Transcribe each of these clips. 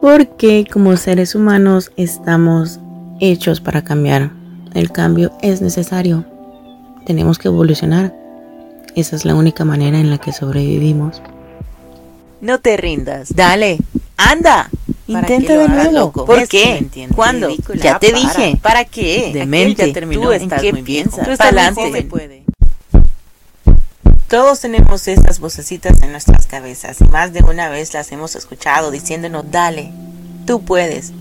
Porque como seres humanos estamos hechos para cambiar. El cambio es necesario. Tenemos que evolucionar. Esa es la única manera en la que sobrevivimos. No te rindas. Dale. Anda. Intenta de nuevo. ¿Por qué? ¿Cuándo? Ya te dije. ¿Para qué? Demente. Ya terminó. ¿Tú ¿En qué piensas? Adelante. puede. Todos tenemos esas vocecitas en nuestras cabezas y más de una vez las hemos escuchado diciéndonos, dale, tú puedes,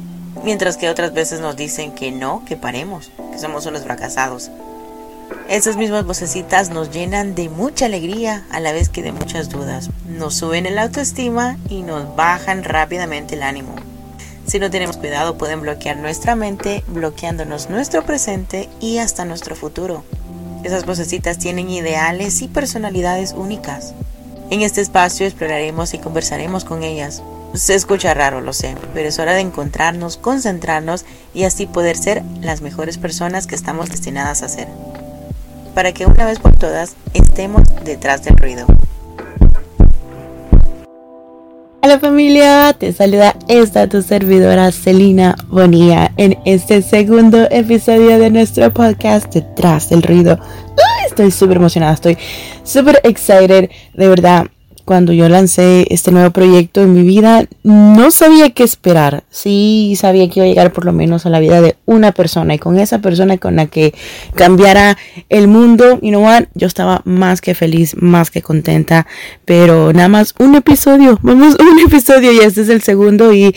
mientras que otras veces nos dicen que no, que paremos, que somos unos fracasados. Esas mismas vocecitas nos llenan de mucha alegría a la vez que de muchas dudas, nos suben el autoestima y nos bajan rápidamente el ánimo. Si no tenemos cuidado pueden bloquear nuestra mente, bloqueándonos nuestro presente y hasta nuestro futuro. Esas vocecitas tienen ideales y personalidades únicas. En este espacio exploraremos y conversaremos con ellas. Se escucha raro, lo sé, pero es hora de encontrarnos, concentrarnos y así poder ser las mejores personas que estamos destinadas a ser. Para que una vez por todas estemos detrás del ruido. Hola familia, te saluda esta tu servidora Celina Bonilla en este segundo episodio de nuestro podcast Detrás del Ruido. Estoy súper emocionada, estoy súper excited, de verdad cuando yo lancé este nuevo proyecto en mi vida, no sabía qué esperar. Sí sabía que iba a llegar por lo menos a la vida de una persona y con esa persona con la que cambiara el mundo, you know what, yo estaba más que feliz, más que contenta, pero nada más un episodio, vamos, un episodio y este es el segundo y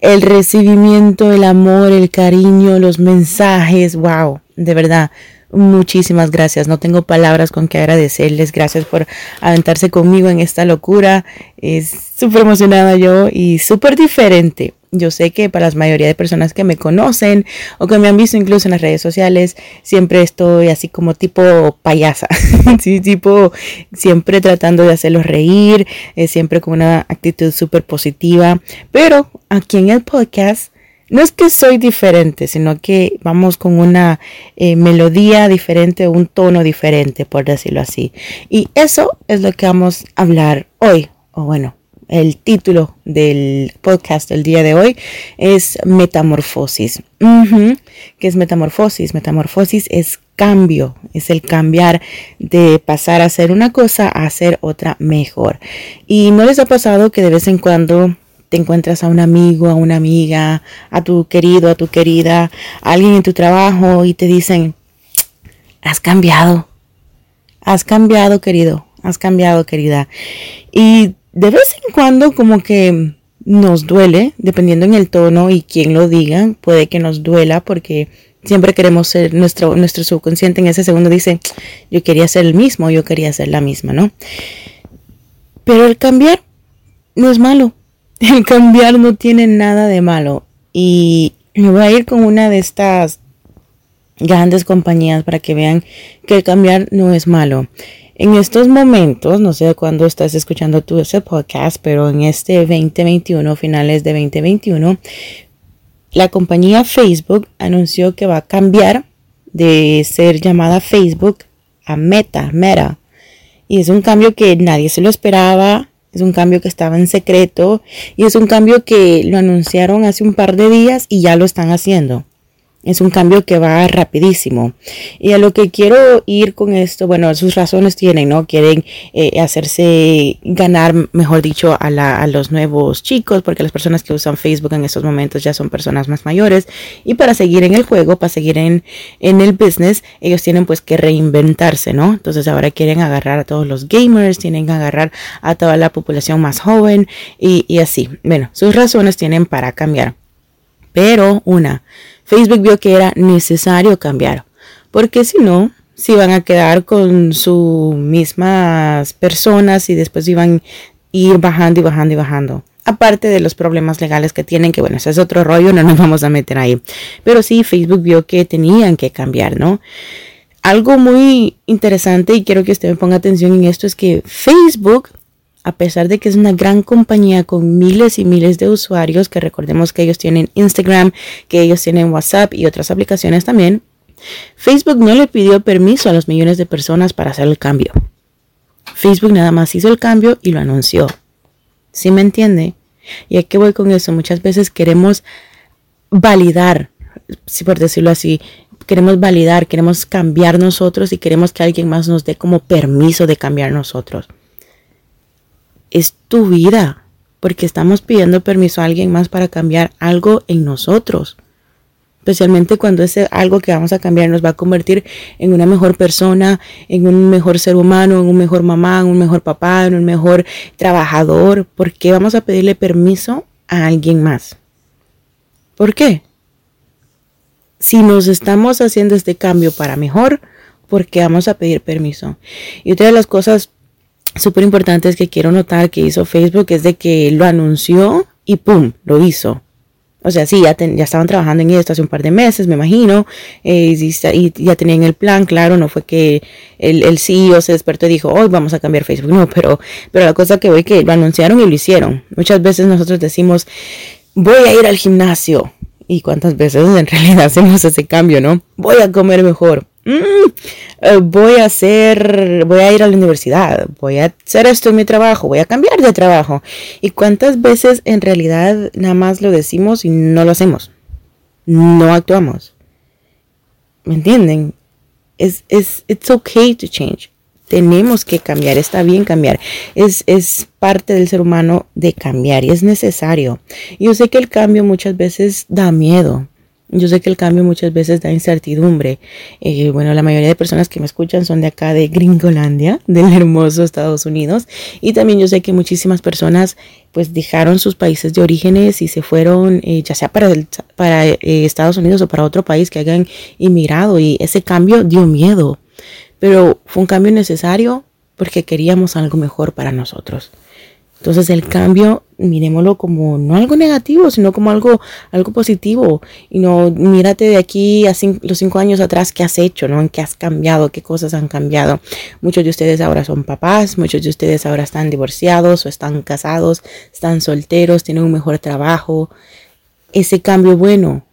el recibimiento, el amor, el cariño, los mensajes, wow, de verdad Muchísimas gracias. No tengo palabras con que agradecerles. Gracias por aventarse conmigo en esta locura. Es súper emocionada yo y súper diferente. Yo sé que para la mayoría de personas que me conocen o que me han visto incluso en las redes sociales, siempre estoy así como tipo payasa, sí, tipo siempre tratando de hacerlos reír, eh, siempre con una actitud súper positiva. Pero aquí en el podcast no es que soy diferente, sino que vamos con una eh, melodía diferente, un tono diferente, por decirlo así. Y eso es lo que vamos a hablar hoy, o bueno, el título del podcast del día de hoy es Metamorfosis. ¿Qué es metamorfosis? Metamorfosis es cambio, es el cambiar de pasar a hacer una cosa a hacer otra mejor. ¿Y no les ha pasado que de vez en cuando te encuentras a un amigo, a una amiga, a tu querido, a tu querida, a alguien en tu trabajo y te dicen, has cambiado, has cambiado querido, has cambiado querida. Y de vez en cuando como que nos duele, dependiendo en el tono y quién lo diga, puede que nos duela porque siempre queremos ser nuestro, nuestro subconsciente en ese segundo dice, yo quería ser el mismo, yo quería ser la misma, ¿no? Pero el cambiar no es malo. El cambiar no tiene nada de malo. Y me voy a ir con una de estas grandes compañías para que vean que el cambiar no es malo. En estos momentos, no sé cuándo estás escuchando tú ese podcast, pero en este 2021, finales de 2021, la compañía Facebook anunció que va a cambiar de ser llamada Facebook a Meta, Meta. Y es un cambio que nadie se lo esperaba, es un cambio que estaba en secreto y es un cambio que lo anunciaron hace un par de días y ya lo están haciendo. Es un cambio que va rapidísimo. Y a lo que quiero ir con esto, bueno, sus razones tienen, ¿no? Quieren eh, hacerse ganar, mejor dicho, a, a, los nuevos chicos, porque las personas que usan Facebook en estos momentos ya son personas más mayores. Y para seguir en el juego, para seguir en, en el business, ellos tienen pues que reinventarse, ¿no? Entonces ahora quieren agarrar a todos los gamers, tienen que agarrar a toda la población más joven y, y así. Bueno, sus razones tienen para cambiar. Pero una, Facebook vio que era necesario cambiar, porque si no, se iban a quedar con sus mismas personas y después iban a ir bajando y bajando y bajando. Aparte de los problemas legales que tienen, que bueno, ese es otro rollo, no nos vamos a meter ahí. Pero sí, Facebook vio que tenían que cambiar, ¿no? Algo muy interesante y quiero que usted me ponga atención en esto es que Facebook a pesar de que es una gran compañía con miles y miles de usuarios, que recordemos que ellos tienen Instagram, que ellos tienen WhatsApp y otras aplicaciones también, Facebook no le pidió permiso a los millones de personas para hacer el cambio. Facebook nada más hizo el cambio y lo anunció. ¿Sí me entiende? ¿Y a qué voy con eso? Muchas veces queremos validar, si por decirlo así, queremos validar, queremos cambiar nosotros y queremos que alguien más nos dé como permiso de cambiar nosotros. Es tu vida, porque estamos pidiendo permiso a alguien más para cambiar algo en nosotros. Especialmente cuando ese algo que vamos a cambiar nos va a convertir en una mejor persona, en un mejor ser humano, en un mejor mamá, en un mejor papá, en un mejor trabajador. ¿Por qué vamos a pedirle permiso a alguien más? ¿Por qué? Si nos estamos haciendo este cambio para mejor, ¿por qué vamos a pedir permiso? Y otra de las cosas súper importantes que quiero notar que hizo Facebook es de que lo anunció y ¡pum! lo hizo. O sea, sí, ya, ya estaban trabajando en esto hace un par de meses, me imagino, eh, y, ya tenían el plan, claro, no fue que el, el CEO se despertó y dijo, hoy vamos a cambiar Facebook, no, pero, pero la cosa que voy que lo anunciaron y lo hicieron. Muchas veces nosotros decimos, voy a ir al gimnasio, y cuántas veces en realidad hacemos ese cambio, ¿no? Voy a comer mejor, Mm, eh, voy a hacer, voy a ir a la universidad, voy a hacer esto en mi trabajo, voy a cambiar de trabajo. ¿Y cuántas veces en realidad nada más lo decimos y no lo hacemos? No actuamos. ¿Me entienden? Es, es, it's okay to change. Tenemos que cambiar, está bien cambiar. Es, es parte del ser humano de cambiar y es necesario. Yo sé que el cambio muchas veces da miedo. Yo sé que el cambio muchas veces da incertidumbre. Eh, bueno, la mayoría de personas que me escuchan son de acá de Gringolandia, del hermoso Estados Unidos. Y también yo sé que muchísimas personas pues dejaron sus países de orígenes y se fueron eh, ya sea para, para eh, Estados Unidos o para otro país que hayan inmigrado. Y ese cambio dio miedo. Pero fue un cambio necesario porque queríamos algo mejor para nosotros. Entonces el cambio, miremoslo como no algo negativo, sino como algo, algo positivo. Y no, mírate de aquí a los cinco años atrás qué has hecho, ¿no? En qué has cambiado, qué cosas han cambiado. Muchos de ustedes ahora son papás, muchos de ustedes ahora están divorciados o están casados, están solteros, tienen un mejor trabajo. Ese cambio bueno.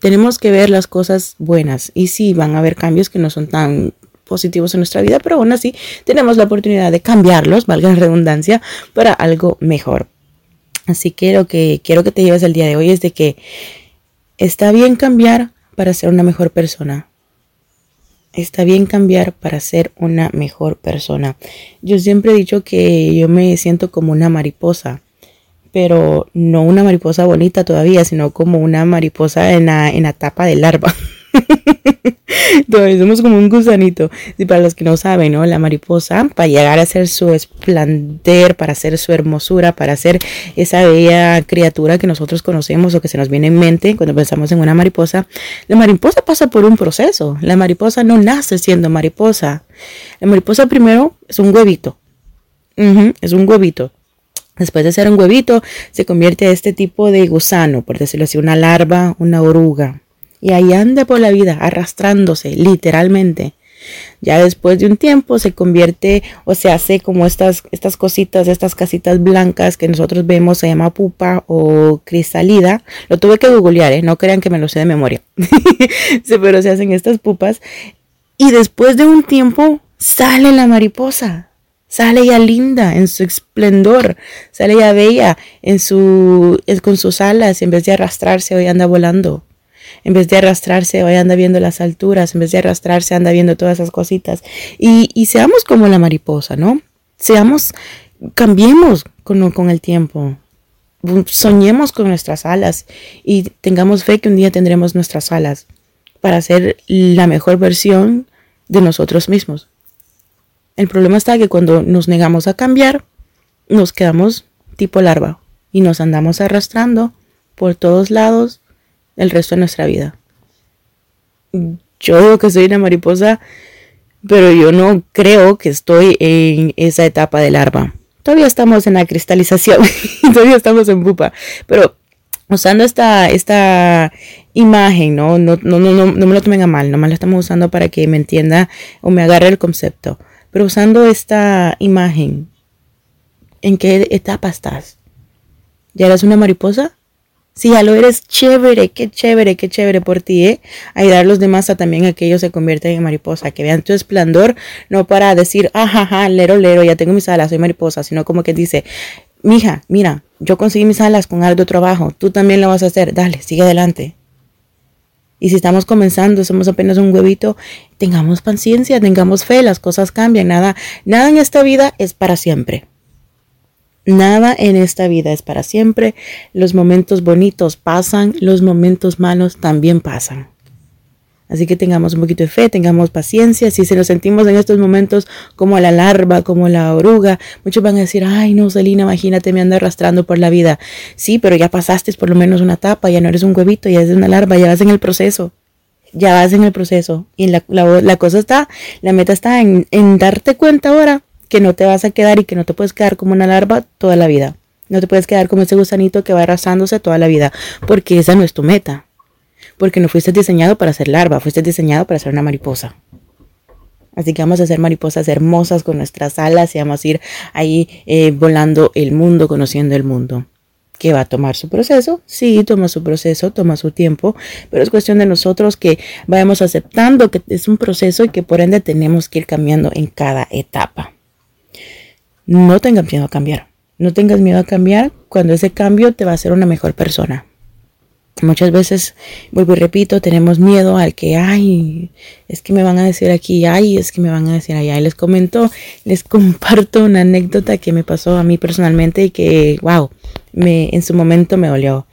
Tenemos que ver las cosas buenas. Y sí, van a haber cambios que no son tan positivos en nuestra vida, pero aún así tenemos la oportunidad de cambiarlos, valga la redundancia, para algo mejor. Así que lo que quiero que te lleves el día de hoy es de que está bien cambiar para ser una mejor persona. Está bien cambiar para ser una mejor persona. Yo siempre he dicho que yo me siento como una mariposa, pero no una mariposa bonita todavía, sino como una mariposa en la, en la tapa de larva. Entonces somos como un gusanito. Y para los que no saben, ¿no? La mariposa, para llegar a ser su esplendor, para ser su hermosura, para ser esa bella criatura que nosotros conocemos o que se nos viene en mente cuando pensamos en una mariposa, la mariposa pasa por un proceso. La mariposa no nace siendo mariposa. La mariposa primero es un huevito. es un huevito. Después de ser un huevito, se convierte a este tipo de gusano, por decirlo así, una larva, una oruga y ahí anda por la vida arrastrándose literalmente. Ya después de un tiempo se convierte o se hace como estas, estas cositas, estas casitas blancas que nosotros vemos, se llama pupa o cristalida. Lo tuve que googlear, ¿eh? no crean que me lo sé de memoria. pero se hacen estas pupas. Y después de un tiempo sale la mariposa. Sale ya linda en su esplendor. Sale ya bella en su, con sus alas. En vez de arrastrarse, hoy anda volando. En vez de arrastrarse, hoy anda viendo las alturas, en vez de arrastrarse, anda viendo todas esas cositas. Y, seamos como la mariposa, ¿no? Seamos, cambiemos con, con el tiempo. Soñemos con nuestras alas y tengamos fe que un día tendremos nuestras alas para ser la mejor versión de nosotros mismos. El problema está que cuando nos negamos a cambiar, nos quedamos tipo larva y nos andamos arrastrando por todos lados el resto de nuestra vida. Yo digo que soy una mariposa, pero yo no creo que estoy en esa etapa de larva. Todavía estamos en la cristalización, todavía estamos en pupa, pero usando esta, esta imagen, ¿no? No, no, no, no, me lo tomen a mal, nomás la estamos usando para que me entienda o me agarre el concepto. Pero usando esta imagen, ¿en qué etapa estás? ¿Ya eres una mariposa? Si ya lo eres, chévere, qué chévere, qué chévere por ti, ¿eh? Ayudar a los demás a también a que ellos se conviertan en mariposa, que vean tu esplendor, no para decir, ajaja, lero, lero, ya tengo mis alas, soy mariposa, sino como que dice, mija, mira, yo conseguí mis alas con de trabajo, tú también lo vas a hacer, dale, sigue adelante. Y si estamos comenzando, somos apenas un huevito, tengamos paciencia, tengamos fe, las cosas cambian, nada, nada en esta vida es para siempre. Nada en esta vida es para siempre. Los momentos bonitos pasan, los momentos malos también pasan. Así que tengamos un poquito de fe, tengamos paciencia. Si se nos sentimos en estos momentos como la larva, como la oruga, muchos van a decir, ay no, Selina, imagínate, me ando arrastrando por la vida. Sí, pero ya pasaste por lo menos una etapa, ya no eres un huevito, ya eres una larva, ya vas en el proceso. Ya vas en el proceso. Y la, cosa está, la meta está en darte cuenta ahora que no te vas a quedar y que no te puedes quedar como una larva toda la vida. No te puedes quedar como ese gusanito que va arrastrándose toda la vida, porque esa no es tu meta porque no fuiste diseñado para ser larva, fuiste diseñado para ser una mariposa. Así que vamos a ser mariposas hermosas con nuestras alas y vamos a ir ahí eh, volando el mundo, conociendo el mundo. ¿Que va a tomar su proceso? Sí, toma su proceso, toma su tiempo, pero es cuestión de nosotros que vayamos aceptando que es un proceso y que por ende tenemos que ir cambiando en cada etapa. No tengas miedo a cambiar. No tengas miedo a cambiar cuando ese cambio te va a hacer una mejor persona. Muchas veces, vuelvo y repito, tenemos miedo al que, ay, es que me van a decir aquí, ay, es que me van a decir allá. Les comento, les comparto una anécdota que me pasó a mí personalmente y que, wow, me, en su momento me dolió.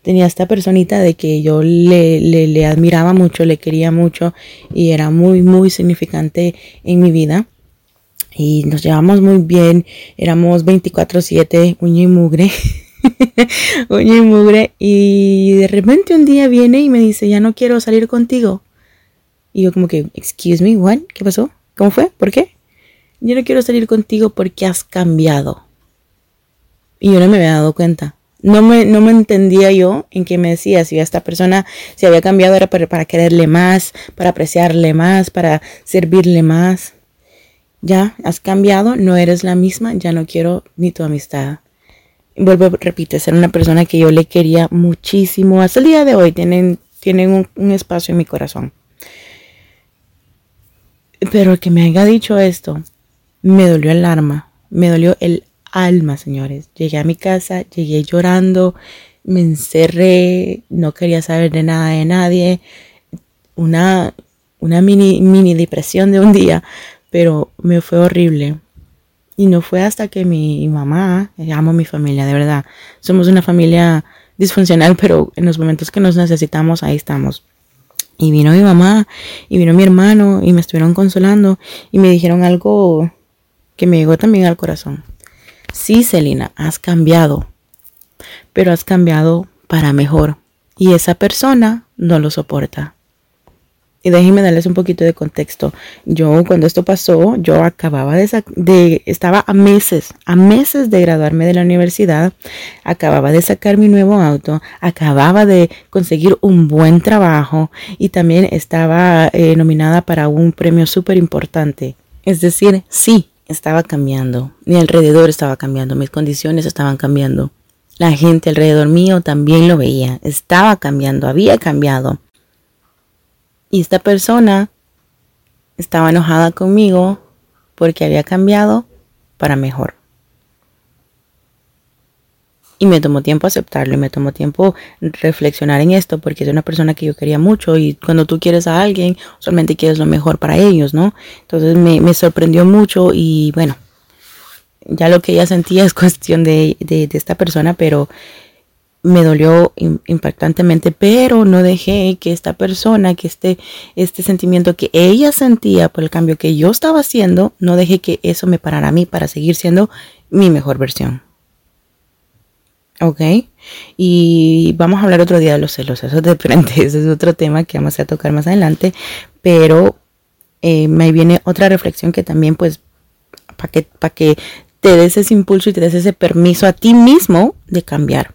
Tenía esta personita de que yo le, le, le admiraba mucho, le quería mucho y era muy, muy significante en mi vida. Y nos llevamos muy bien, éramos 24/7, uña y mugre. Oye, mugre. Y de repente un día viene y me dice, ya no quiero salir contigo. Y yo como que, excuse me, what? ¿Qué pasó? ¿Cómo fue? ¿Por qué? Yo no quiero salir contigo porque has cambiado. Y yo no me había dado cuenta. No me, no me entendía yo en qué me decía si esta persona se había cambiado era para, para quererle más, para apreciarle más, para servirle más. Ya, has cambiado, no eres la misma, ya no quiero ni tu amistad vuelvo, repito, ser una persona que yo le quería muchísimo. Hasta el día de hoy tienen, tienen un, espacio en mi corazón. Pero que me haya dicho esto, me dolió el alma, me dolió el alma, señores. Llegué a mi casa, llegué llorando, me encerré, no quería saber de nada de nadie. Una, una mini, mini depresión de un día, pero me fue horrible. Y no fue hasta que mi mamá, eh, amo a mi familia, de verdad. Somos una familia disfuncional, pero en los momentos que nos necesitamos, ahí estamos. Y vino mi mamá y vino mi hermano y me estuvieron consolando y me dijeron algo que me llegó también al corazón. Sí, Celina, has cambiado, pero has cambiado para mejor. Y esa persona no lo soporta. Y déjenme darles un poquito de contexto. Yo cuando esto pasó, yo acababa de, de, estaba a meses, a meses de graduarme de la universidad, acababa de sacar mi nuevo auto, acababa de conseguir un buen trabajo y también estaba eh, nominada para un premio súper importante. Es decir, sí, estaba cambiando. Mi alrededor estaba cambiando, mis condiciones estaban cambiando. La gente alrededor mío también lo veía, estaba cambiando, había cambiado. Y esta persona estaba enojada conmigo porque había cambiado para mejor. Y me tomó tiempo aceptarlo y me tomó tiempo reflexionar en esto porque es una persona que yo quería mucho y cuando tú quieres a alguien, solamente quieres lo mejor para ellos, ¿no? Entonces me, sorprendió mucho y bueno, ya lo que ella sentía es cuestión de, de esta persona, pero me dolió impactantemente, pero no dejé que esta persona, que este, este sentimiento que ella sentía por el cambio que yo estaba haciendo, no dejé que eso me parara a mí para seguir siendo mi mejor versión. ¿Ok? Y vamos a hablar otro día de los celos, eso es de frente, ese es otro tema que vamos a tocar más adelante, pero eh, me viene otra reflexión que también pues para que, para que te des ese impulso y te des ese permiso a ti mismo de cambiar.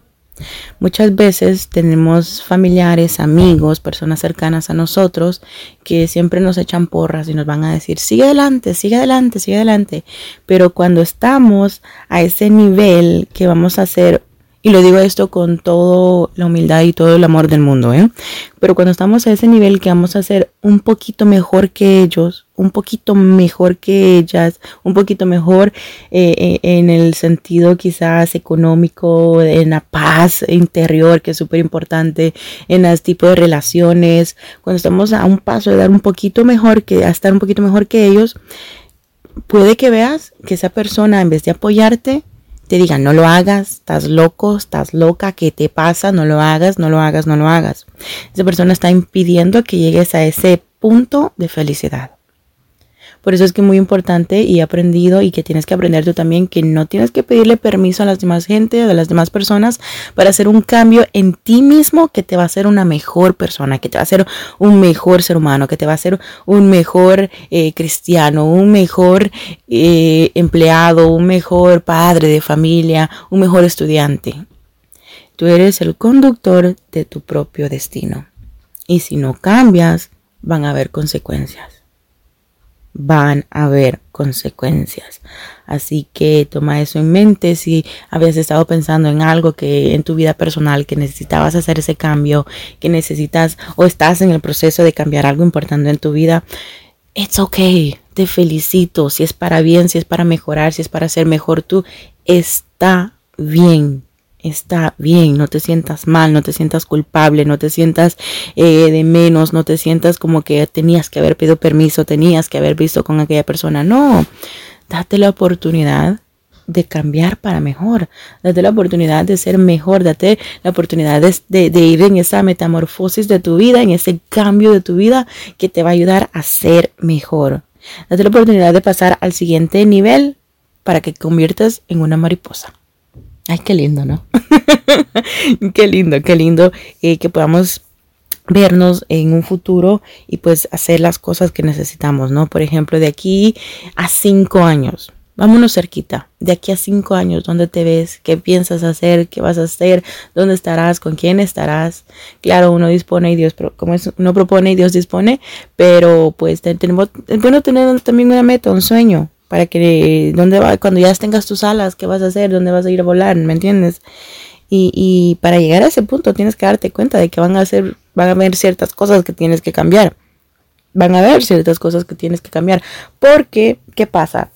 Muchas veces tenemos familiares, amigos, personas cercanas a nosotros que siempre nos echan porras y nos van a decir, sigue adelante, sigue adelante, sigue adelante. Pero cuando estamos a ese nivel que vamos a hacer Y lo digo esto con toda la humildad y todo el amor del mundo, ¿eh? Pero cuando estamos a ese nivel que vamos a ser un poquito mejor que ellos, un poquito mejor que ellas, un poquito mejor eh, eh, en el sentido quizás económico, en la paz interior, que es súper importante, en los tipos de relaciones, cuando estamos a un paso de dar un poquito mejor, que a estar un poquito mejor que ellos, puede que veas que esa persona en vez de apoyarte, te digan, no lo hagas, estás loco, estás loca, ¿qué te pasa? No lo hagas, no lo hagas, no lo hagas. Esa persona está impidiendo que llegues a ese punto de felicidad. Por eso es que es muy importante y he aprendido y que tienes que aprender tú también que no tienes que pedirle permiso a las demás gente, a las demás personas para hacer un cambio en ti mismo que te va a hacer una mejor persona, que te va a hacer un mejor ser humano, que te va a hacer un mejor eh, cristiano, un mejor eh, empleado, un mejor padre de familia, un mejor estudiante. Tú eres el conductor de tu propio destino. Y si no cambias, van a haber consecuencias van a haber consecuencias. Así que toma eso en mente si habías estado pensando en algo que en tu vida personal que necesitabas hacer ese cambio, que necesitas o estás en el proceso de cambiar algo importante en tu vida. It's okay. Te felicito. Si es para bien, si es para mejorar, si es para ser mejor tú, está bien está bien, no te sientas mal, no te sientas culpable, no te sientas eh, de menos, no te sientas como que tenías que haber pedido permiso, tenías que haber visto con aquella persona. No, date la oportunidad de cambiar para mejor, date la oportunidad de ser mejor, date la oportunidad de, de ir en esa metamorfosis de tu vida, en ese cambio de tu vida que te va a ayudar a ser mejor. Date la oportunidad de pasar al siguiente nivel para que conviertas en una mariposa. Ay, qué lindo, ¿no? qué lindo, qué lindo eh, que podamos vernos en un futuro y pues hacer las cosas que necesitamos, ¿no? Por ejemplo, de aquí a cinco años, vámonos cerquita, de aquí a cinco años, ¿dónde te ves? ¿Qué piensas hacer? ¿Qué vas a hacer? ¿Dónde estarás? ¿Con quién estarás? Claro, uno dispone y Dios, como es, uno propone y Dios dispone, pero pues bueno tener también una meta, un sueño, para que dónde va cuando ya tengas tus alas qué vas a hacer dónde vas a ir a volar me entiendes y, y para llegar a ese punto tienes que darte cuenta de que van a ser van a haber ciertas cosas que tienes que cambiar. Van a haber ciertas cosas que tienes que cambiar. Porque qué pasa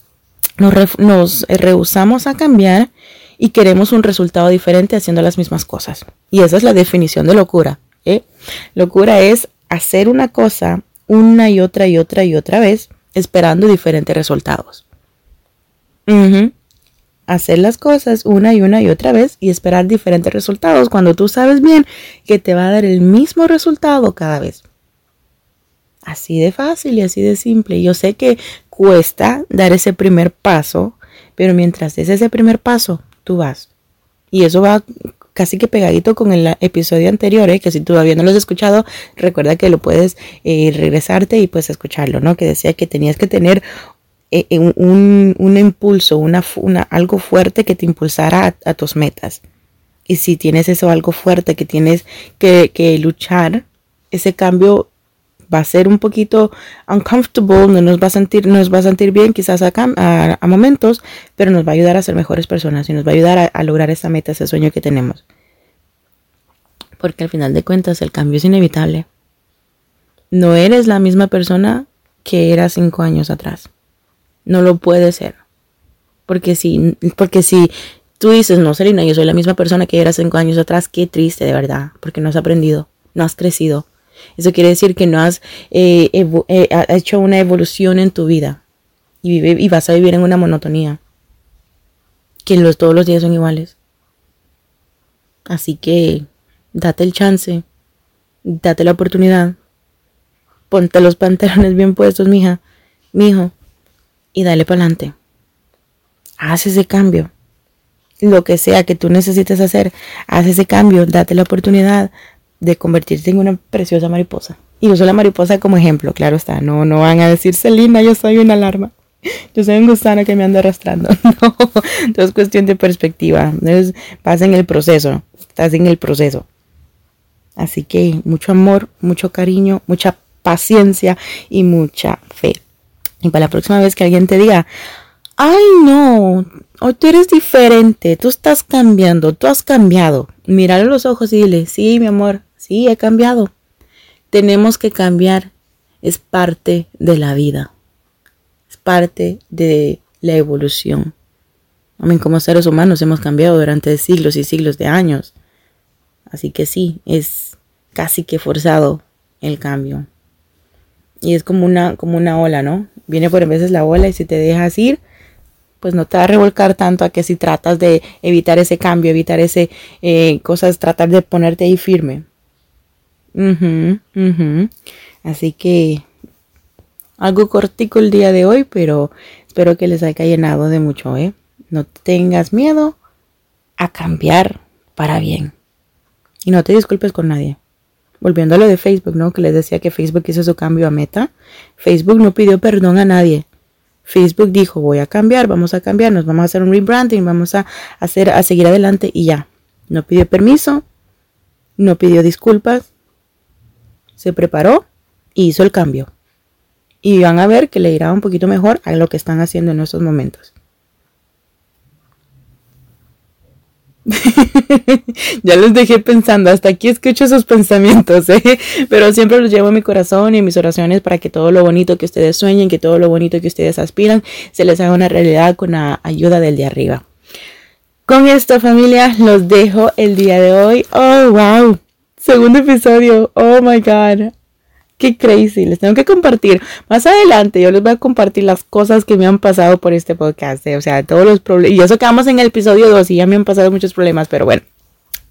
nos, nos rehusamos a cambiar y queremos un resultado diferente haciendo las mismas cosas. Y esa es la definición de locura ¿eh? locura es hacer una cosa una y otra y otra y otra vez esperando diferentes resultados. Hacer las cosas una y una y otra vez y esperar diferentes resultados cuando tú sabes bien que te va a dar el mismo resultado cada vez. Así de fácil y así de simple. Yo sé que cuesta dar ese primer paso, pero mientras des ese primer paso, tú vas. Y eso va casi que pegadito con el episodio anterior, ¿eh? que si todavía no lo has escuchado, recuerda que lo puedes eh, regresarte y pues escucharlo, ¿no? Que decía que tenías que tener eh, un, un, impulso, una, una, algo fuerte que te impulsara a, tus metas. Y si tienes eso algo fuerte que tienes que luchar, ese cambio va a ser un poquito uncomfortable, no nos va a sentir, nos va a sentir bien quizás a, momentos, pero nos va a ayudar a ser mejores personas y nos va a ayudar a, lograr esa meta, ese sueño que tenemos. Porque al final de cuentas el cambio es inevitable. No eres la misma persona que eras cinco años atrás. No lo puede ser. Porque si, porque si tú dices, no, Selena, yo soy la misma persona que era cinco años atrás, qué triste de verdad, porque no has aprendido, no has crecido, eso quiere decir que no has eh, eh, hecho una evolución en tu vida y, vive, y vas a vivir en una monotonía. Que los, todos los días son iguales. Así que date el chance, date la oportunidad, ponte los pantalones bien puestos, mija, mijo, y dale para adelante. Haz ese cambio. Lo que sea que tú necesites hacer, haz ese cambio, date la oportunidad, de convertirse en una preciosa mariposa. Y uso la mariposa como ejemplo, claro está. No, no van a decir, Celina, yo soy una alarma. Yo soy un gusano que me ando arrastrando. No, todo es cuestión de perspectiva. Entonces, pasa en el proceso. Estás en el proceso. Así que mucho amor, mucho cariño, mucha paciencia y mucha fe. Y para la próxima vez que alguien te diga, ay no, o tú eres diferente, tú estás cambiando, tú has cambiado. Mírale los ojos y dile, sí, mi amor, sí, he cambiado. Tenemos que cambiar, es parte de la vida, es parte de la evolución. I como seres humanos hemos cambiado durante siglos y siglos de años. Así que sí, es casi que forzado el cambio. Y es como una, como una ola, ¿no? Viene por veces la ola y si te dejas ir, pues no te va a revolcar tanto a que si tratas de evitar ese cambio, evitar ese eh, cosas, tratar de ponerte ahí firme. Así que algo cortico el día de hoy, pero espero que les haya llenado de mucho, ¿eh? No tengas miedo a cambiar para bien. Y no te disculpes con nadie. Volviendo a lo de Facebook, ¿no? Que les decía que Facebook hizo su cambio a meta. Facebook no pidió perdón a nadie. Facebook dijo, voy a cambiar, vamos a cambiar, nos vamos a hacer un rebranding, vamos a hacer, a seguir adelante y ya. No pidió permiso, no pidió disculpas, se preparó y hizo el cambio. Y van a ver que le irá un poquito mejor a lo que están haciendo en estos momentos. ya los dejé pensando, hasta aquí escucho sus pensamientos, ¿eh? pero siempre los llevo en mi corazón y en mis oraciones para que todo lo bonito que ustedes sueñen, que todo lo bonito que ustedes aspiran, se les haga una realidad con la ayuda del de arriba. Con esta familia los dejo el día de hoy. Oh, wow. Segundo episodio. Oh, my God qué crazy. Les tengo que compartir. Más adelante yo les voy a compartir las cosas que me han pasado por este podcast. Eh, o sea, todos los problemas. Y eso que vamos en el episodio 2 y ya me han pasado muchos problemas, pero bueno.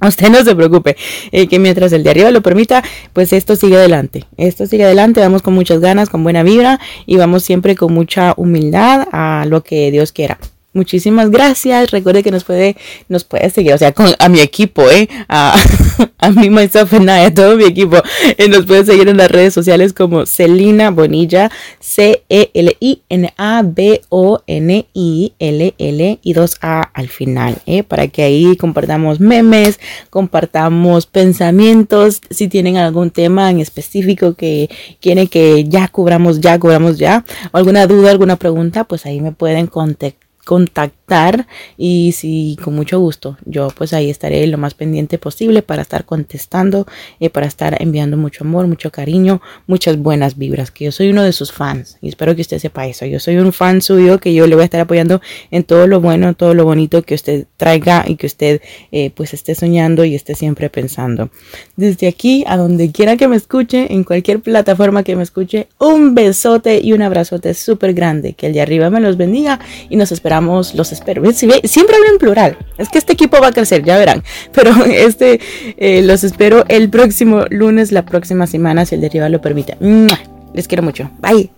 Usted no se preocupe, eh, que mientras el de arriba lo permita, pues esto sigue adelante. Esto sigue adelante, vamos con muchas ganas, con buena vibra y vamos siempre con mucha humildad a lo que Dios quiera. Muchísimas gracias. Recuerde que nos puede, nos puede seguir, o sea, con, a mi equipo, ¿eh? A, a mí, myself and a todo mi equipo. Eh, nos puede seguir en las redes sociales como Celina Bonilla, C-E-L-I-N-A-B-O-N-I-L-L y dos A al final, ¿eh? Para que ahí compartamos memes, compartamos pensamientos. Si tienen algún tema en específico que quieren que ya cubramos, ya cubramos ya, o alguna duda, alguna pregunta, pues ahí me pueden contactar contactar y si con mucho gusto. Yo pues ahí estaré lo más pendiente posible para estar contestando eh, para estar enviando mucho amor mucho cariño muchas buenas vibras que yo soy uno de sus fans y espero que usted sepa eso. Yo soy un fan suyo que yo le voy a estar apoyando en todo lo bueno todo lo bonito que usted traiga y que usted eh, pues esté soñando y esté siempre pensando. Desde aquí a donde quiera que me escuche en cualquier plataforma que me escuche un besote y un abrazote súper grande. Que el de arriba me los bendiga y nos espera los espero. Siempre hablo en plural. Es que este equipo va a crecer, ya verán. Pero este eh, los espero el próximo lunes, la próxima semana, si el deriva lo permite. Les quiero mucho. Bye.